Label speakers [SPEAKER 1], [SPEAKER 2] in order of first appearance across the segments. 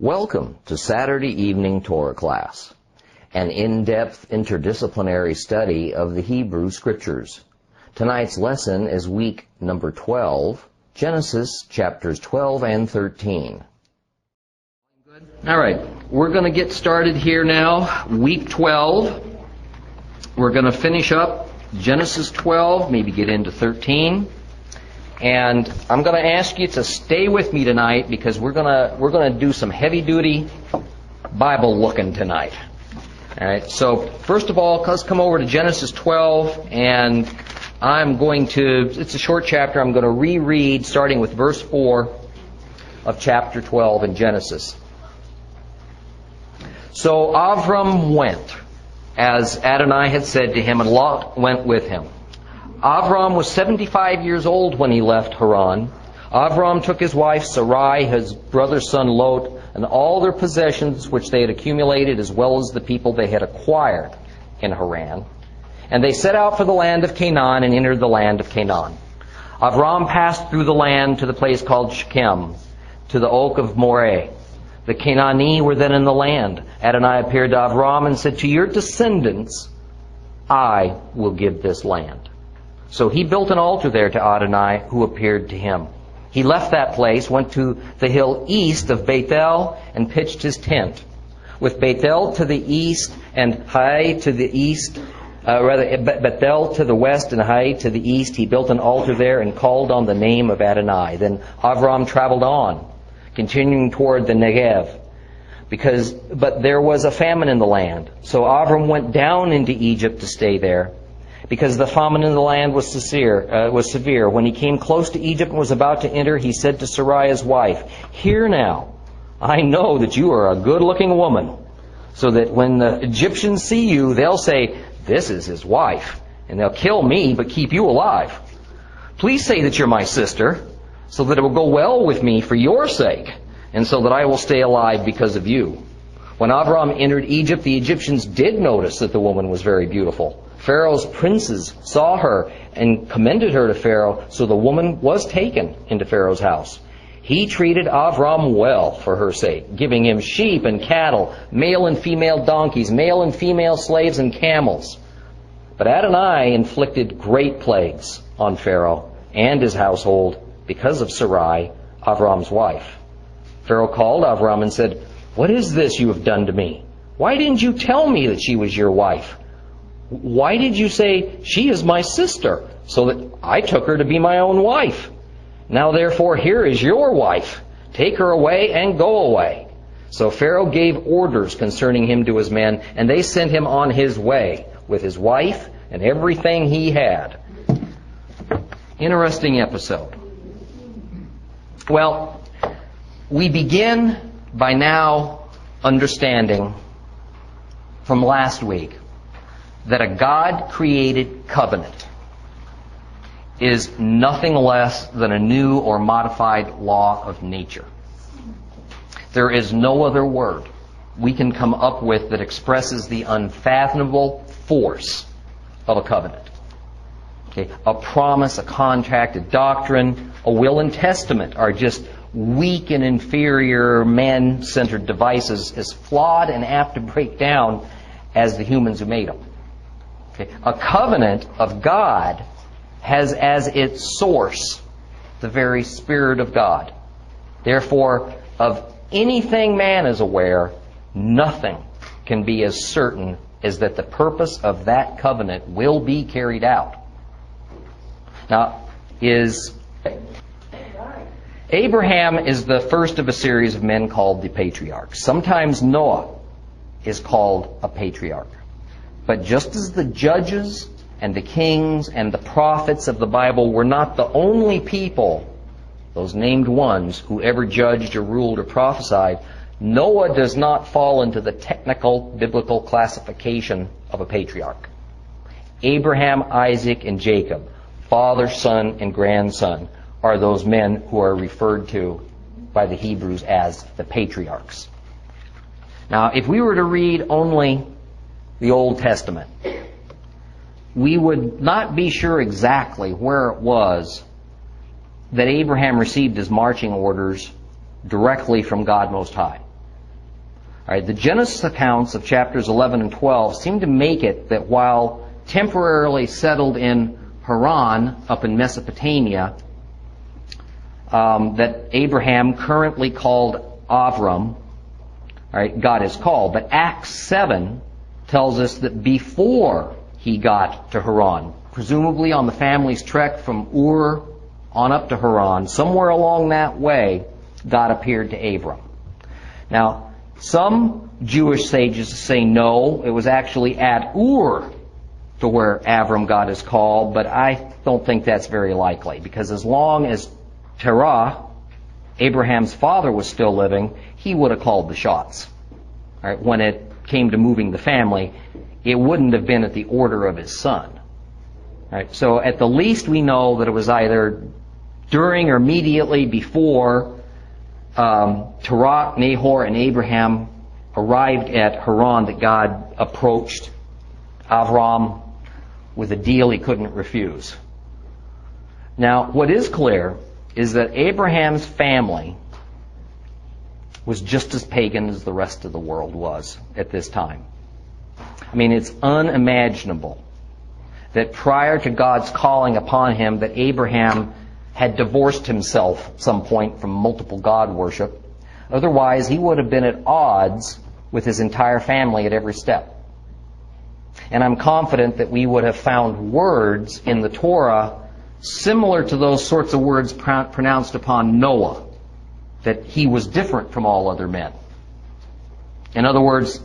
[SPEAKER 1] Welcome to Saturday Evening Torah Class, an in-depth interdisciplinary study of the Hebrew Scriptures. Tonight's lesson is week number 12, Genesis chapters 12 and 13. All right, we're going to get started here now, week 12. We're going to finish up Genesis 12, maybe get into 13. And I'm going to ask you to stay with me tonight because we're going to we're going to do some heavy duty Bible looking tonight. All right. So first of all, let's come over to Genesis 12, and I'm going to. It's a short chapter. I'm going to reread starting with verse 4 of chapter 12 in Genesis. So Avram went, as Adonai had said to him, and Lot went with him. Avram was 75 years old when he left Haran. Avram took his wife Sarai, his brother's son Lot, and all their possessions which they had accumulated, as well as the people they had acquired in Haran. And they set out for the land of Canaan and entered the land of Canaan. Avram passed through the land to the place called Shechem, to the oak of Moreh. The Canaanite were then in the land. Adonai appeared to Avram and said, To your descendants I will give this land. So he built an altar there to Adonai, who appeared to him. He left that place, went to the hill east of Bethel, and pitched his tent. With Bethel to the east and Hai to the east, uh, rather Bethel to the west and Hai to the east, he built an altar there and called on the name of Adonai. Then Avram traveled on, continuing toward the Negev, because but there was a famine in the land. So Avram went down into Egypt to stay there because the famine in the land was severe, uh, was severe. When he came close to Egypt and was about to enter, he said to Sarai, his wife, Hear now, I know that you are a good-looking woman, so that when the Egyptians see you, they'll say, This is his wife, and they'll kill me but keep you alive. Please say that you're my sister, so that it will go well with me for your sake, and so that I will stay alive because of you. When Avram entered Egypt, the Egyptians did notice that the woman was very beautiful. Pharaoh's princes saw her and commended her to Pharaoh, so the woman was taken into Pharaoh's house. He treated Avram well for her sake, giving him sheep and cattle, male and female donkeys, male and female slaves and camels. But Adonai inflicted great plagues on Pharaoh and his household because of Sarai, Avram's wife. Pharaoh called Avram and said, What is this you have done to me? Why didn't you tell me that she was your wife? Why did you say, She is my sister, so that I took her to be my own wife? Now therefore, here is your wife. Take her away and go away. So Pharaoh gave orders concerning him to his men, and they sent him on his way with his wife and everything he had. Interesting episode. Well, we begin by now understanding from last week that a God created covenant is nothing less than a new or modified law of nature. There is no other word we can come up with that expresses the unfathomable force of a covenant. Okay, a promise, a contract, a doctrine, a will and testament are just weak and inferior man-centered devices as flawed and apt to break down as the humans who made them. Okay. A covenant of God has as its source the very Spirit of God. Therefore, of anything man is aware, nothing can be as certain as that the purpose of that covenant will be carried out. Now, is Abraham is the first of a series of men called the patriarchs. Sometimes Noah is called a patriarch. But just as the judges and the kings and the prophets of the Bible were not the only people, those named ones, who ever judged or ruled or prophesied, Noah does not fall into the technical biblical classification of a patriarch. Abraham, Isaac, and Jacob, father, son, and grandson, are those men who are referred to by the Hebrews as the patriarchs. Now, if we were to read only the Old Testament, we would not be sure exactly where it was that Abraham received his marching orders directly from God Most High. All right, the Genesis accounts of chapters 11 and 12 seem to make it that while temporarily settled in Haran, up in Mesopotamia, um, that Abraham currently called Avram, all right, God is called. But Acts 7 tells us that before he got to Haran, presumably on the family's trek from Ur on up to Haran, somewhere along that way, God appeared to Abram. Now, some Jewish sages say no, it was actually at Ur to where Avram got his call, but I don't think that's very likely because as long as Terah, Abraham's father, was still living, he would have called the shots. Right, when it came to moving the family, it wouldn't have been at the order of his son. Right, so at the least we know that it was either during or immediately before um, Terah, Nahor, and Abraham arrived at Haran that God approached Avram with a deal he couldn't refuse. Now, what is clear is that Abraham's family was just as pagan as the rest of the world was at this time. I mean, it's unimaginable that prior to God's calling upon him that Abraham had divorced himself at some point from multiple God worship. Otherwise, he would have been at odds with his entire family at every step. And I'm confident that we would have found words in the Torah similar to those sorts of words pronounced upon Noah, that he was different from all other men. In other words,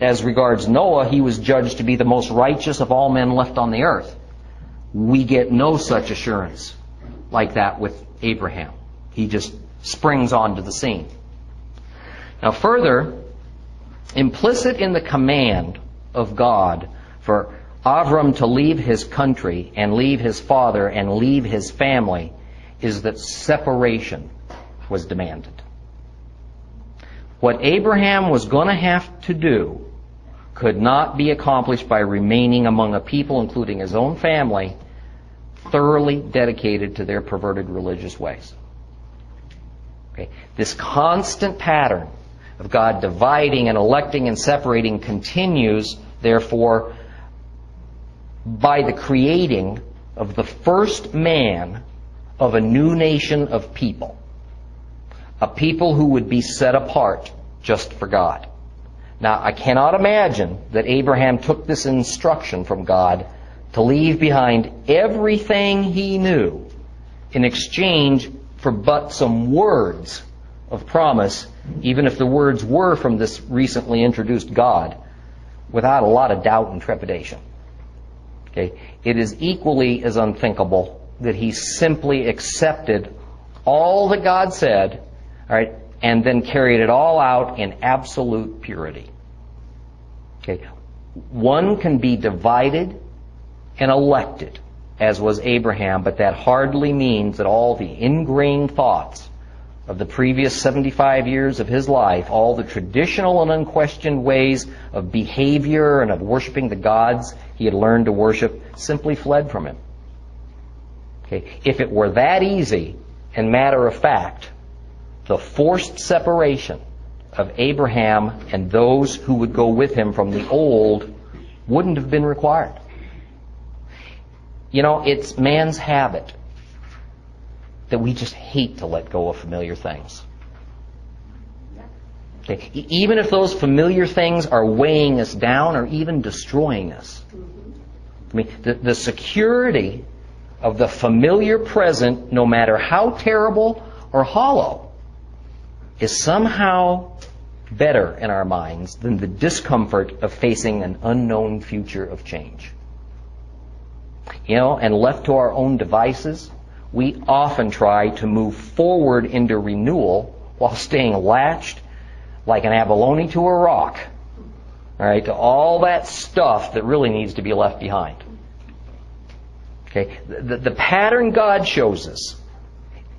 [SPEAKER 1] as regards Noah, he was judged to be the most righteous of all men left on the earth. We get no such assurance like that with Abraham. He just springs onto the scene. Now, further, implicit in the command of God for Avram to leave his country and leave his father and leave his family is that separation was demanded. What Abraham was going to have to do could not be accomplished by remaining among a people, including his own family, thoroughly dedicated to their perverted religious ways. Okay? This constant pattern of God dividing and electing and separating continues, therefore, by the creating of the first man of a new nation of people. A people who would be set apart just for God. Now, I cannot imagine that Abraham took this instruction from God to leave behind everything he knew in exchange for but some words of promise, even if the words were from this recently introduced God, without a lot of doubt and trepidation. Okay? It is equally as unthinkable that he simply accepted all that God said, all right, and then carried it all out in absolute purity. Okay? One can be divided and elected, as was Abraham, but that hardly means that all the ingrained thoughts of the previous 75 years of his life, all the traditional and unquestioned ways of behavior and of worshiping the gods he had learned to worship, simply fled from him. Okay? If it were that easy and matter of fact, the forced separation of Abraham and those who would go with him from the old wouldn't have been required. You know, it's man's habit that we just hate to let go of familiar things. Okay. Even if those familiar things are weighing us down or even destroying us. I mean, the, the security of the familiar present, no matter how terrible or hollow, is somehow better in our minds than the discomfort of facing an unknown future of change. You know, and left to our own devices, we often try to move forward into renewal while staying latched like an abalone to a rock. All right, to all that stuff that really needs to be left behind. Okay, the, the pattern God shows us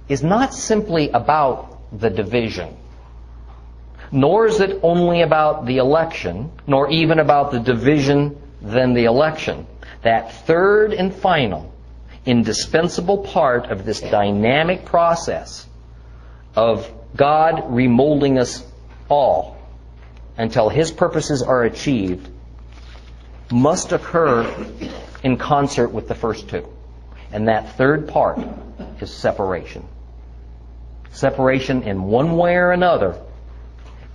[SPEAKER 1] is not simply about the division, nor is it only about the election, nor even about the division then the election. That third and final indispensable part of this dynamic process of God remolding us all until his purposes are achieved must occur in concert with the first two. And that third part is separation. Separation in one way or another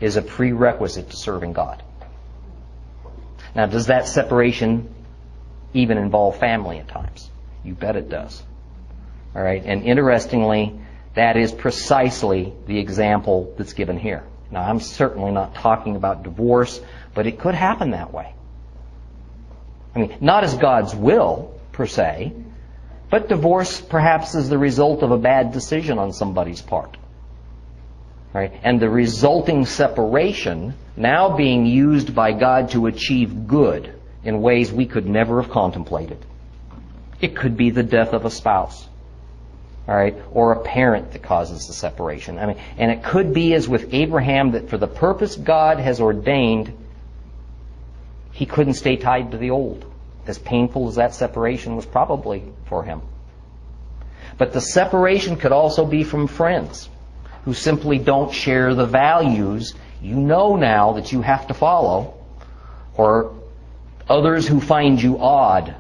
[SPEAKER 1] is a prerequisite to serving God. Now, does that separation even involve family at times? You bet it does. All right, and interestingly, that is precisely the example that's given here. Now, I'm certainly not talking about divorce, but it could happen that way. I mean, not as God's will, per se, but divorce perhaps is the result of a bad decision on somebody's part. Right? And the resulting separation now being used by God to achieve good in ways we could never have contemplated. It could be the death of a spouse. All right, or a parent that causes the separation. I mean, and it could be as with Abraham that for the purpose God has ordained, he couldn't stay tied to the old. As painful as that separation was probably for him. But the separation could also be from friends who simply don't share the values you know now that you have to follow, or others who find you odd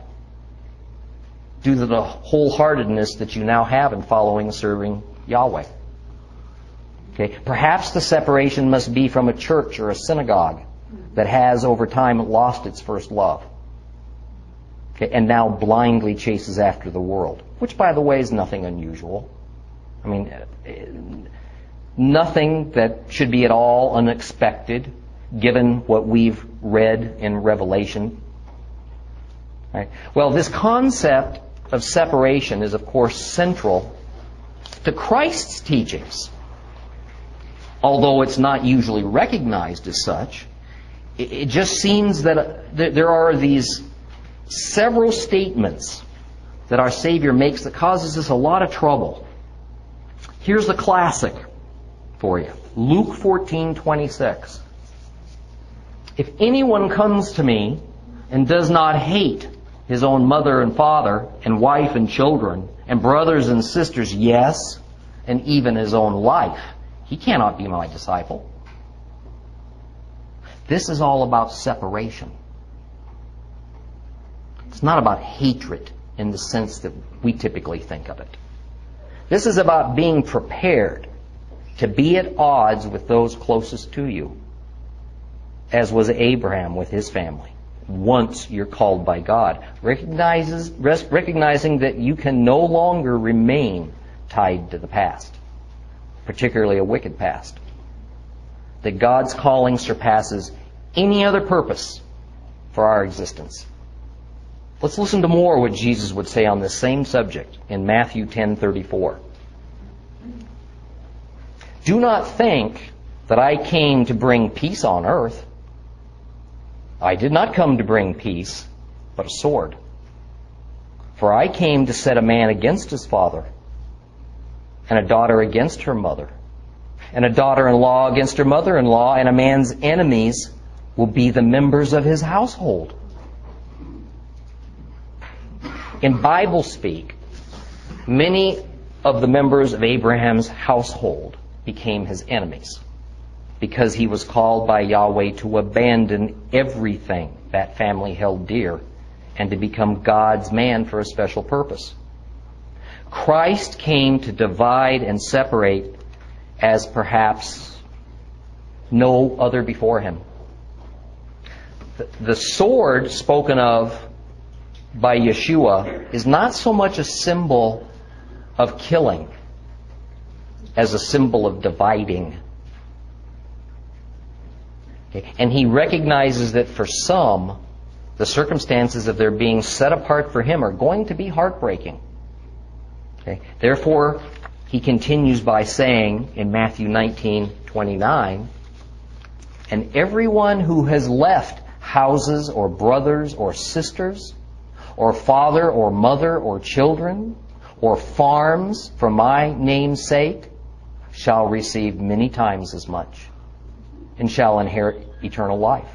[SPEAKER 1] due to the wholeheartedness that you now have in following and serving Yahweh. Okay? Perhaps the separation must be from a church or a synagogue that has over time lost its first love. Okay? And now blindly chases after the world, which by the way is nothing unusual. I mean, uh, nothing that should be at all unexpected given what we've read in Revelation. Right? Well, this concept of separation is, of course, central to Christ's teachings. Although it's not usually recognized as such, it just seems uh, that there are these several statements that our Savior makes that causes us a lot of trouble. Here's the classic for you. Luke 14:26. If anyone comes to me and does not hate his own mother and father and wife and children and brothers and sisters, yes, and even his own life, he cannot be my disciple. This is all about separation. It's not about hatred in the sense that we typically think of it. This is about being prepared to be at odds with those closest to you, as was Abraham with his family, once you're called by God. Recognizes, recognizing that you can no longer remain tied to the past, particularly a wicked past. That God's calling surpasses any other purpose for our existence. Let's listen to more what Jesus would say on this same subject in Matthew 10:34. Do not think that I came to bring peace on earth. I did not come to bring peace, but a sword. For I came to set a man against his father, and a daughter against her mother, and a daughter in law against her mother in law, and a man's enemies will be the members of his household. In Bible speak, many of the members of Abraham's household became his enemies because he was called by Yahweh to abandon everything that family held dear and to become God's man for a special purpose. Christ came to divide and separate as perhaps no other before him. The sword spoken of by Yeshua is not so much a symbol of killing as a symbol of dividing. And he recognizes that for some, the circumstances of their being set apart for him are going to be heartbreaking. Okay? Therefore, he continues by saying in Matthew 19:29, and everyone who has left houses or brothers or sisters or father or mother or children or farms for my name's sake shall receive many times as much and shall inherit eternal life.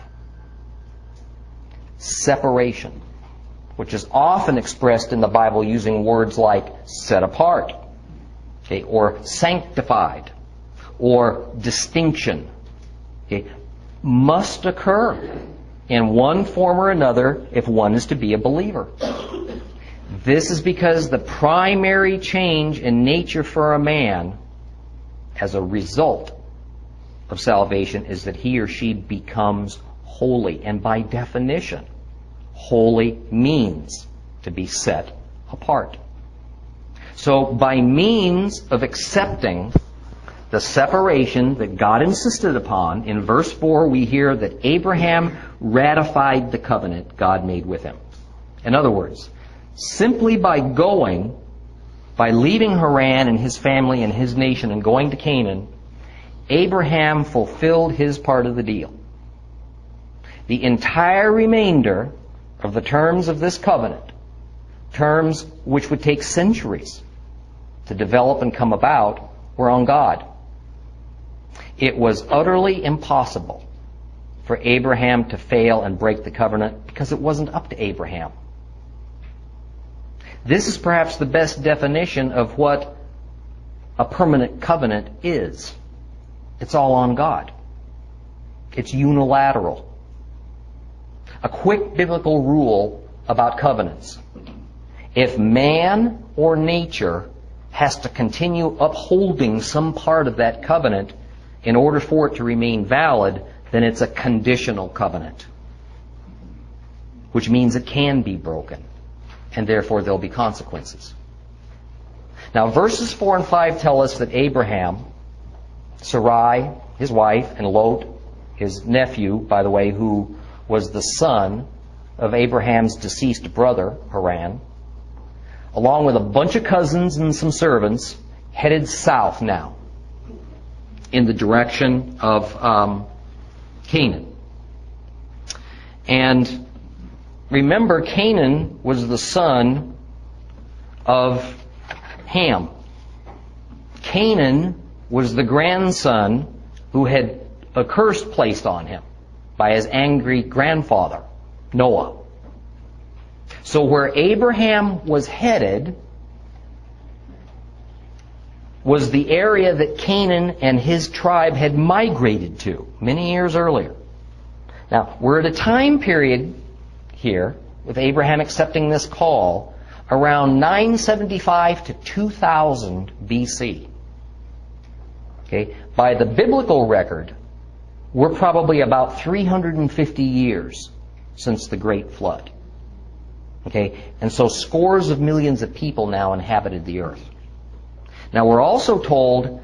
[SPEAKER 1] Separation, which is often expressed in the Bible using words like set apart, okay, or sanctified, or distinction. Okay. must occur in one form or another if one is to be a believer. This is because the primary change in nature for a man as a result of salvation is that he or she becomes holy. And by definition, holy means to be set apart. So by means of accepting the separation that God insisted upon, in verse 4 we hear that Abraham ratified the covenant God made with him. In other words, simply by going, by leaving Haran and his family and his nation and going to Canaan, Abraham fulfilled his part of the deal. The entire remainder of the terms of this covenant, terms which would take centuries to develop and come about, were on God. It was utterly impossible for Abraham to fail and break the covenant because it wasn't up to Abraham. This is perhaps the best definition of what a permanent covenant is. It's all on God. It's unilateral. A quick biblical rule about covenants. If man or nature has to continue upholding some part of that covenant in order for it to remain valid, then it's a conditional covenant, which means it can be broken, and therefore there'll be consequences. Now, verses 4 and 5 tell us that Abraham, Sarai, his wife, and Lot, his nephew, by the way, who was the son of Abraham's deceased brother, Haran, along with a bunch of cousins and some servants, headed south now in the direction of um, Canaan. And remember, Canaan was the son of Ham. Canaan was the grandson who had a curse placed on him by his angry grandfather, Noah. So where Abraham was headed was the area that Canaan and his tribe had migrated to many years earlier. Now, we're at a time period here, with Abraham accepting this call, around 975 to 2000 BC. Okay? By the biblical record, we're probably about 350 years since the Great Flood. Okay? And so scores of millions of people now inhabited the earth. Now we're also told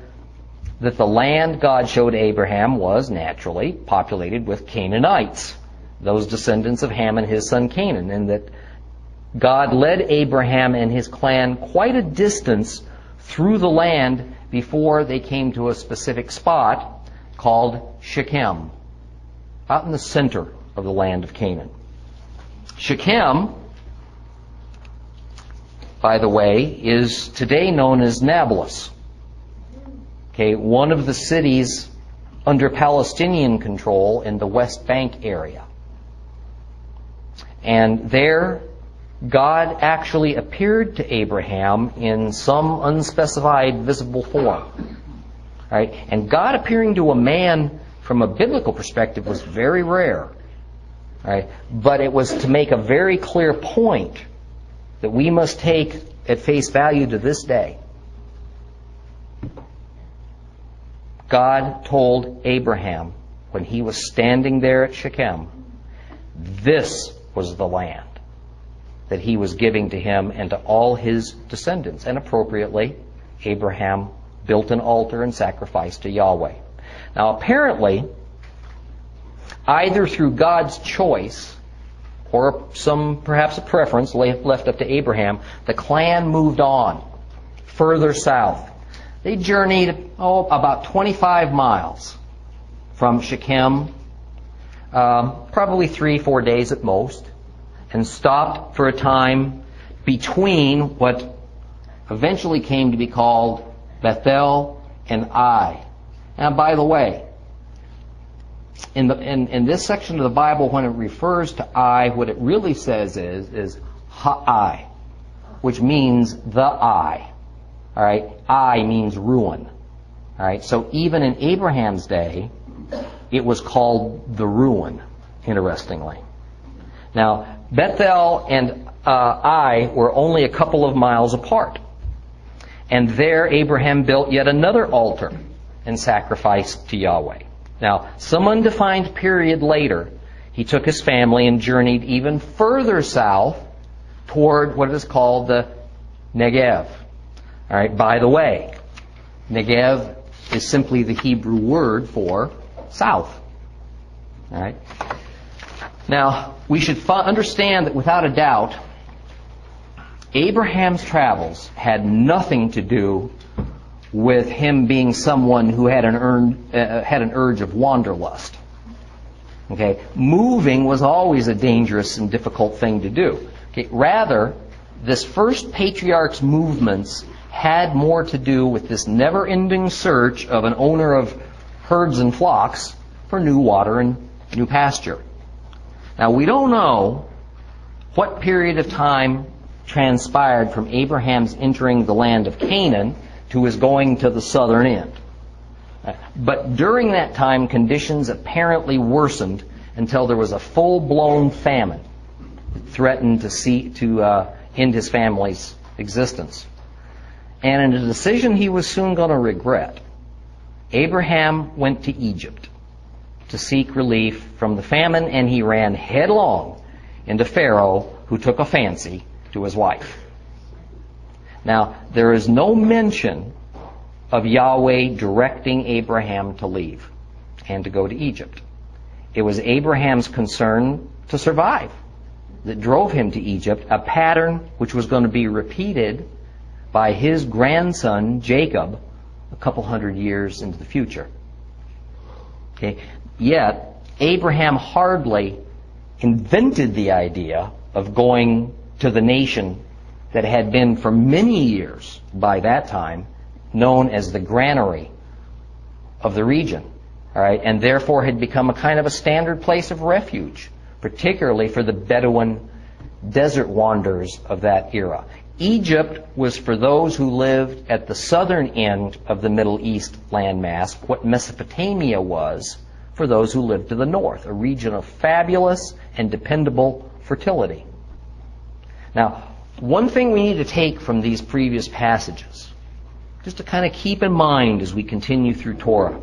[SPEAKER 1] that the land God showed Abraham was naturally populated with Canaanites, those descendants of Ham and his son Canaan, and that God led Abraham and his clan quite a distance through the land before they came to a specific spot called Shechem, out in the center of the land of Canaan. Shechem by the way, is today known as Nablus. Okay, one of the cities under Palestinian control in the West Bank area. And there, God actually appeared to Abraham in some unspecified visible form. Right? And God appearing to a man from a biblical perspective was very rare. Right? But it was to make a very clear point that we must take at face value to this day. God told Abraham when he was standing there at Shechem, this was the land that he was giving to him and to all his descendants. And appropriately, Abraham built an altar and sacrificed to Yahweh. Now, apparently, either through God's choice or some perhaps a preference left up to Abraham, the clan moved on further south. They journeyed oh, about 25 miles from Shechem, um, probably three, four days at most, and stopped for a time between what eventually came to be called Bethel and Ai. Now, by the way, in, the, in, in this section of the Bible, when it refers to Ai, what it really says is, is ha-Ai, which means the Ai. All right? Ai means ruin. All right? So even in Abraham's day, it was called the ruin, interestingly. Now, Bethel and uh, Ai were only a couple of miles apart. And there Abraham built yet another altar and sacrificed to Yahweh. Now, some undefined period later, he took his family and journeyed even further south toward what is called the Negev. All right, by the way, Negev is simply the Hebrew word for south. All right. Now, we should understand that without a doubt, Abraham's travels had nothing to do with him being someone who had an, earned, uh, had an urge of wanderlust. Okay, moving was always a dangerous and difficult thing to do. Okay, rather, this first patriarch's movements had more to do with this never-ending search of an owner of herds and flocks for new water and new pasture. Now, we don't know what period of time transpired from Abraham's entering the land of Canaan to his going to the southern end. But during that time, conditions apparently worsened until there was a full-blown famine that threatened to, see, to uh, end his family's existence. And in a decision he was soon going to regret, Abraham went to Egypt to seek relief from the famine, and he ran headlong into Pharaoh, who took a fancy to his wife. Now, there is no mention of Yahweh directing Abraham to leave and to go to Egypt. It was Abraham's concern to survive that drove him to Egypt, a pattern which was going to be repeated by his grandson, Jacob, a couple hundred years into the future. Okay? Yet, Abraham hardly invented the idea of going to the nation that had been for many years by that time known as the granary of the region. All right, and therefore had become a kind of a standard place of refuge, particularly for the Bedouin desert wanderers of that era. Egypt was for those who lived at the southern end of the Middle East landmass what Mesopotamia was for those who lived to the north, a region of fabulous and dependable fertility. Now, one thing we need to take from these previous passages, just to kind of keep in mind as we continue through Torah,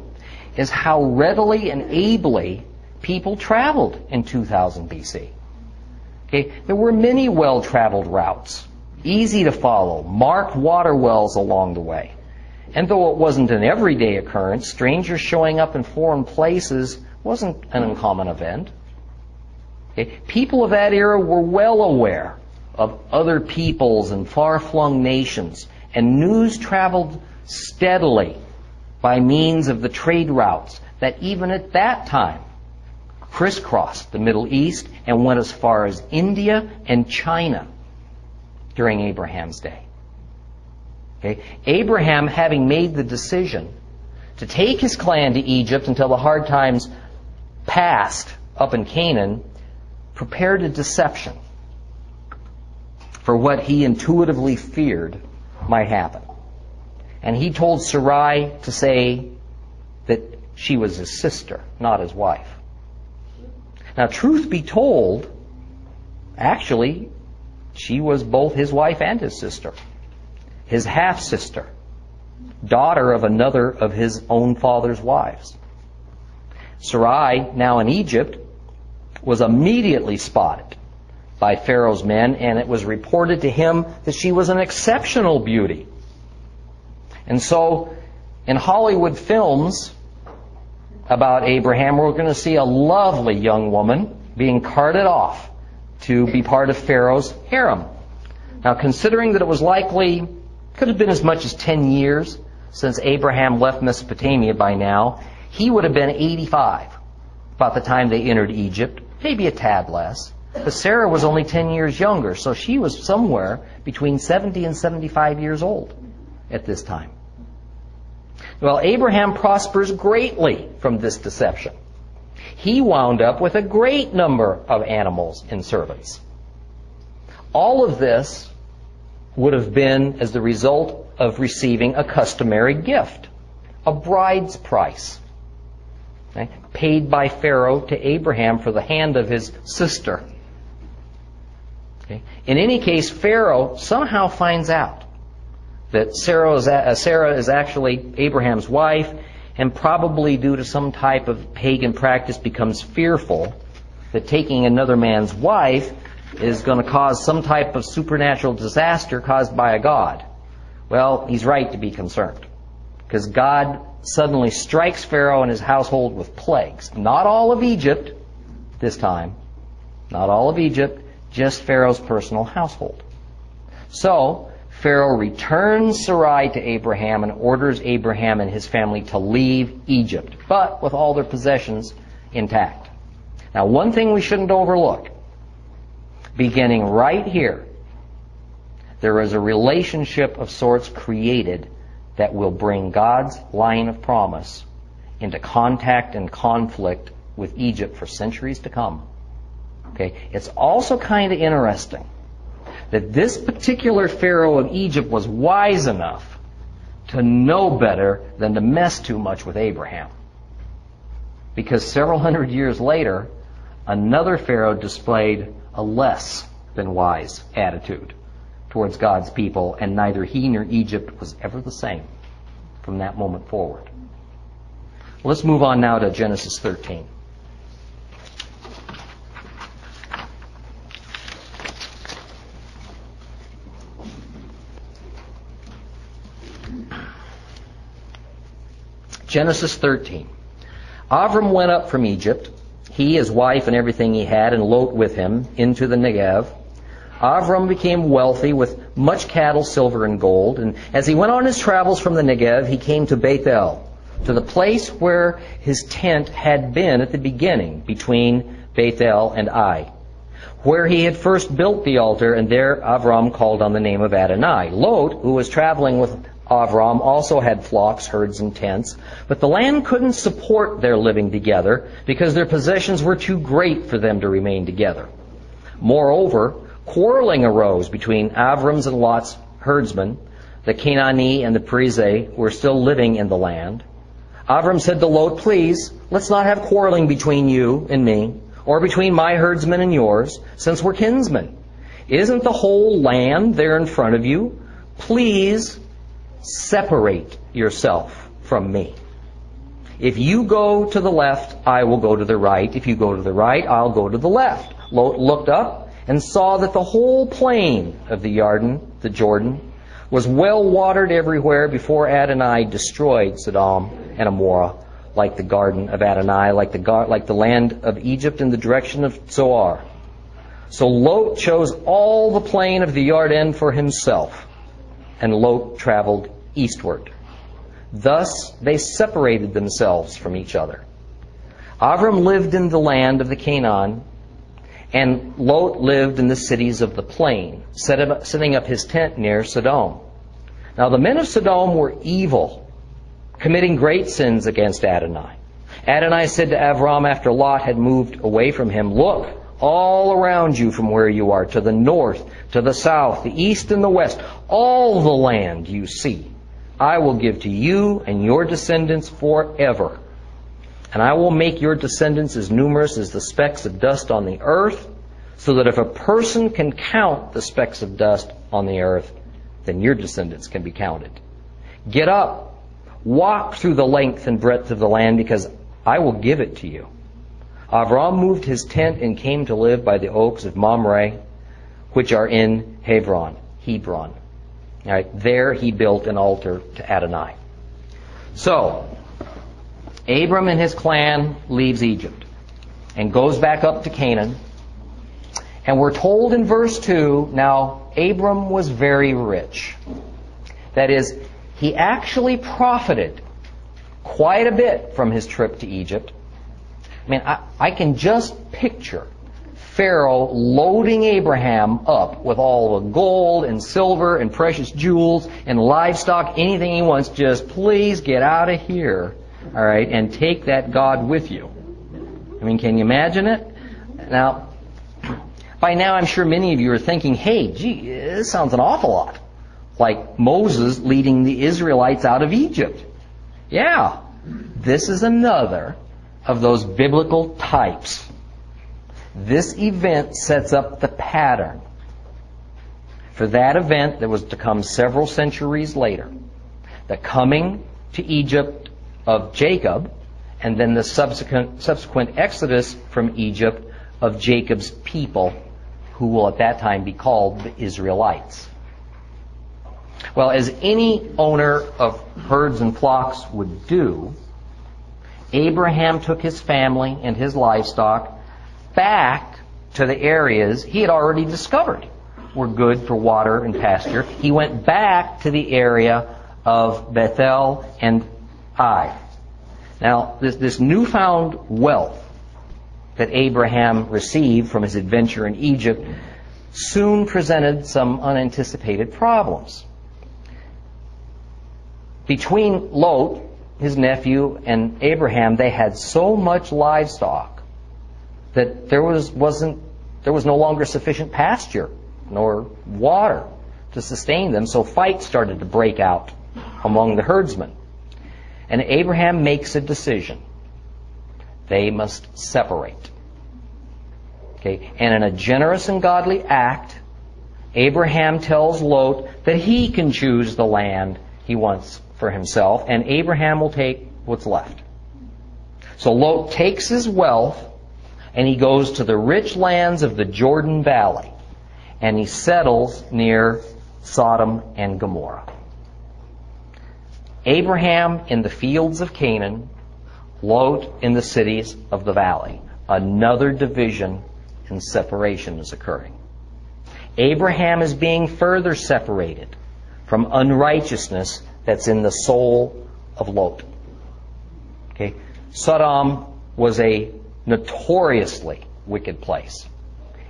[SPEAKER 1] is how readily and ably people traveled in 2000 BC. Okay, there were many well-traveled routes, easy to follow, marked water wells along the way. And though it wasn't an everyday occurrence, strangers showing up in foreign places wasn't an uncommon event. Okay? People of that era were well aware of other peoples and far-flung nations, and news traveled steadily by means of the trade routes that even at that time crisscrossed the Middle East and went as far as India and China during Abraham's day. Okay? Abraham, having made the decision to take his clan to Egypt until the hard times passed up in Canaan, prepared a deception for what he intuitively feared might happen. And he told Sarai to say that she was his sister, not his wife. Now, truth be told, actually, she was both his wife and his sister his half sister, daughter of another of his own father's wives. Sarai, now in Egypt, was immediately spotted by Pharaoh's men, and it was reported to him that she was an exceptional beauty. And so, in Hollywood films about Abraham, we're going to see a lovely young woman being carted off to be part of Pharaoh's harem. Now, considering that it was likely could have been as much as 10 years since Abraham left Mesopotamia by now. He would have been 85 about the time they entered Egypt, maybe a tad less. But Sarah was only 10 years younger, so she was somewhere between 70 and 75 years old at this time. Well, Abraham prospers greatly from this deception. He wound up with a great number of animals and servants. All of this would have been as the result of receiving a customary gift, a bride's price. okay, paid by Pharaoh to Abraham for the hand of his sister. Okay. In any case, Pharaoh somehow finds out that Sarah is, uh, Sarah is actually Abraham's wife, and probably due to some type of pagan practice becomes fearful that taking another man's wife is going to cause some type of supernatural disaster caused by a god. Well, he's right to be concerned. Because God suddenly strikes Pharaoh and his household with plagues. Not all of Egypt this time. Not all of Egypt, just Pharaoh's personal household. So, Pharaoh returns Sarai to Abraham and orders Abraham and his family to leave Egypt, but with all their possessions intact. Now, one thing we shouldn't overlook, beginning right here, there is a relationship of sorts created that will bring God's line of promise into contact and conflict with Egypt for centuries to come. Okay, it's also kind of interesting that this particular Pharaoh of Egypt was wise enough to know better than to mess too much with Abraham. Because several hundred years later, another Pharaoh displayed a less than wise attitude towards God's people, and neither he nor Egypt was ever the same from that moment forward. Let's move on now to Genesis 13. Genesis 13. Avram went up from Egypt, he, his wife, and everything he had, and Lot with him, into the Negev. Avram became wealthy with much cattle, silver, and gold, and as he went on his travels from the Negev, he came to Bethel, to the place where his tent had been at the beginning, between Bethel and Ai, where he had first built the altar, and there Avram called on the name of Adonai. Lot, who was traveling with Avram also had flocks, herds, and tents, but the land couldn't support their living together because their possessions were too great for them to remain together. Moreover, quarreling arose between Avram's and Lot's herdsmen, the Canaanite and the Perizzite, were still living in the land. Avram said to Lot, Please, let's not have quarreling between you and me, or between my herdsmen and yours, since we're kinsmen. Isn't the whole land there in front of you? Please separate yourself from me. If you go to the left, I will go to the right. If you go to the right, I'll go to the left. Lot looked up and saw that the whole plain of the Yarden, the Jordan, was well watered everywhere before Adonai destroyed Sodom and Amorah, like the garden of Adonai, like the, gar- like the land of Egypt in the direction of Zoar. So Lot chose all the plain of the Yarden for himself, and Lot traveled eastward. Thus they separated themselves from each other. Avram lived in the land of the Canaan, and Lot lived in the cities of the plain, setting up his tent near Sodom. Now the men of Sodom were evil, committing great sins against Adonai. Adonai said to Avram after Lot had moved away from him, Look, all around you from where you are, to the north, to the south, the east, and the west, all the land you see I will give to you and your descendants forever. And I will make your descendants as numerous as the specks of dust on the earth, so that if a person can count the specks of dust on the earth, then your descendants can be counted. Get up, walk through the length and breadth of the land, because I will give it to you. Avram moved his tent and came to live by the oaks of Mamre, which are in Hebron. Hebron. There he built an altar to Adonai. So, Abram and his clan leaves Egypt and goes back up to Canaan. And we're told in verse 2 now, Abram was very rich. That is, he actually profited quite a bit from his trip to Egypt. I mean, I, I can just picture Pharaoh loading Abraham up with all the gold and silver and precious jewels and livestock, anything he wants, just please get out of here, all right, and take that God with you. I mean, can you imagine it? Now, by now I'm sure many of you are thinking, hey, gee, this sounds an awful lot like Moses leading the Israelites out of Egypt. Yeah, this is another of those biblical types. This event sets up the pattern for that event that was to come several centuries later. The coming to Egypt of Jacob, and then the subsequent, subsequent exodus from Egypt of Jacob's people, who will at that time be called the Israelites. Well, as any owner of herds and flocks would do, Abraham took his family and his livestock back to the areas he had already discovered were good for water and pasture. He went back to the area of Bethel and Ai. Now, this, this newfound wealth that Abraham received from his adventure in Egypt soon presented some unanticipated problems. Between Lot, his nephew, and Abraham, they had so much livestock that there was, wasn't, there was no longer sufficient pasture nor water to sustain them, so fights started to break out among the herdsmen. And Abraham makes a decision. They must separate. Okay? And in a generous and godly act, Abraham tells Lot that he can choose the land he wants for himself, and Abraham will take what's left. So Lot takes his wealth and he goes to the rich lands of the Jordan Valley and he settles near Sodom and Gomorrah. Abraham in the fields of Canaan, Lot in the cities of the valley. Another division and separation is occurring. Abraham is being further separated from unrighteousness that's in the soul of Lot. Okay? Sodom was a notoriously wicked place,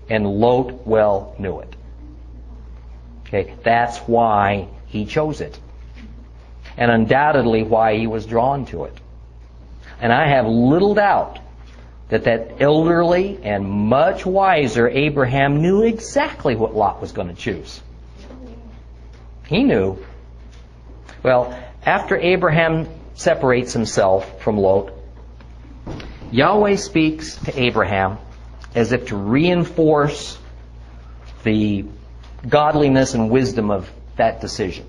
[SPEAKER 1] and Lot well knew it. Okay? That's why he chose it, and undoubtedly why he was drawn to it. And I have little doubt that that elderly and much wiser Abraham knew exactly what Lot was going to choose. He knew. Well, after Abraham separates himself from Lot, Yahweh speaks to Abraham as if to reinforce the godliness and wisdom of that decision.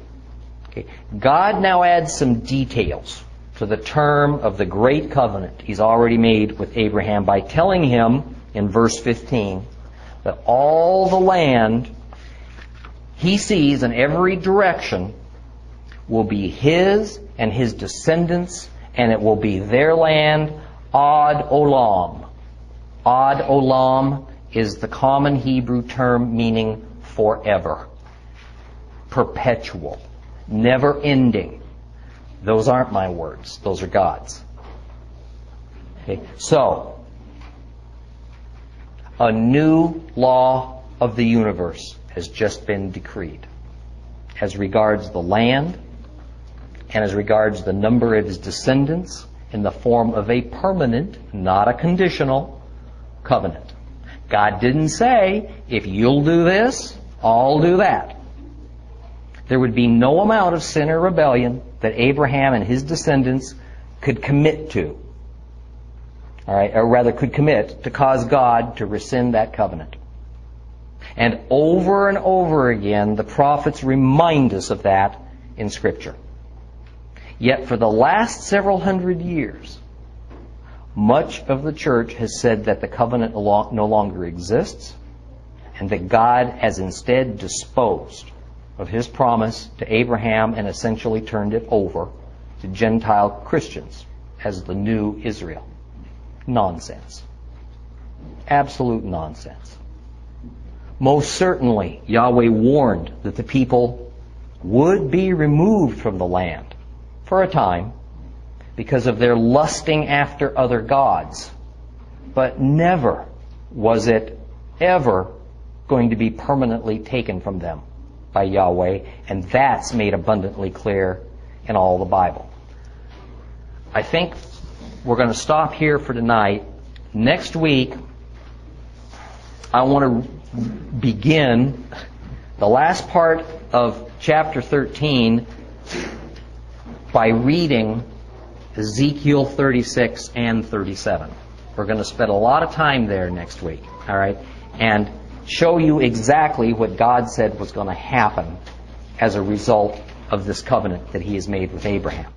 [SPEAKER 1] Okay. God now adds some details to the term of the great covenant he's already made with Abraham by telling him in verse 15 that all the land he sees in every direction will be his and his descendants, and it will be their land ad olam. Ad olam is the common Hebrew term meaning forever, perpetual, never ending. Those aren't my words, those are God's. Okay. So, a new law of the universe has just been decreed as regards the land and as regards the number of his descendants in the form of a permanent, not a conditional, covenant. God didn't say, if you'll do this, I'll do that. There would be no amount of sin or rebellion that Abraham and his descendants could commit to. All right, or rather could commit to cause God to rescind that covenant. And over and over again, the prophets remind us of that in Scripture. Yet for the last several hundred years, much of the church has said that the covenant no longer exists and that God has instead disposed of his promise to Abraham and essentially turned it over to Gentile Christians as the new Israel. Nonsense. Absolute nonsense. Most certainly, Yahweh warned that the people would be removed from the land for a time because of their lusting after other gods. But never was it ever going to be permanently taken from them by Yahweh, and that's made abundantly clear in all the Bible. I think we're going to stop here for tonight. Next week, I want to begin the last part of chapter 13 by reading Ezekiel 36 and 37. We're going to spend a lot of time there next week, all right? And show you exactly what God said was going to happen as a result of this covenant that he has made with Abraham.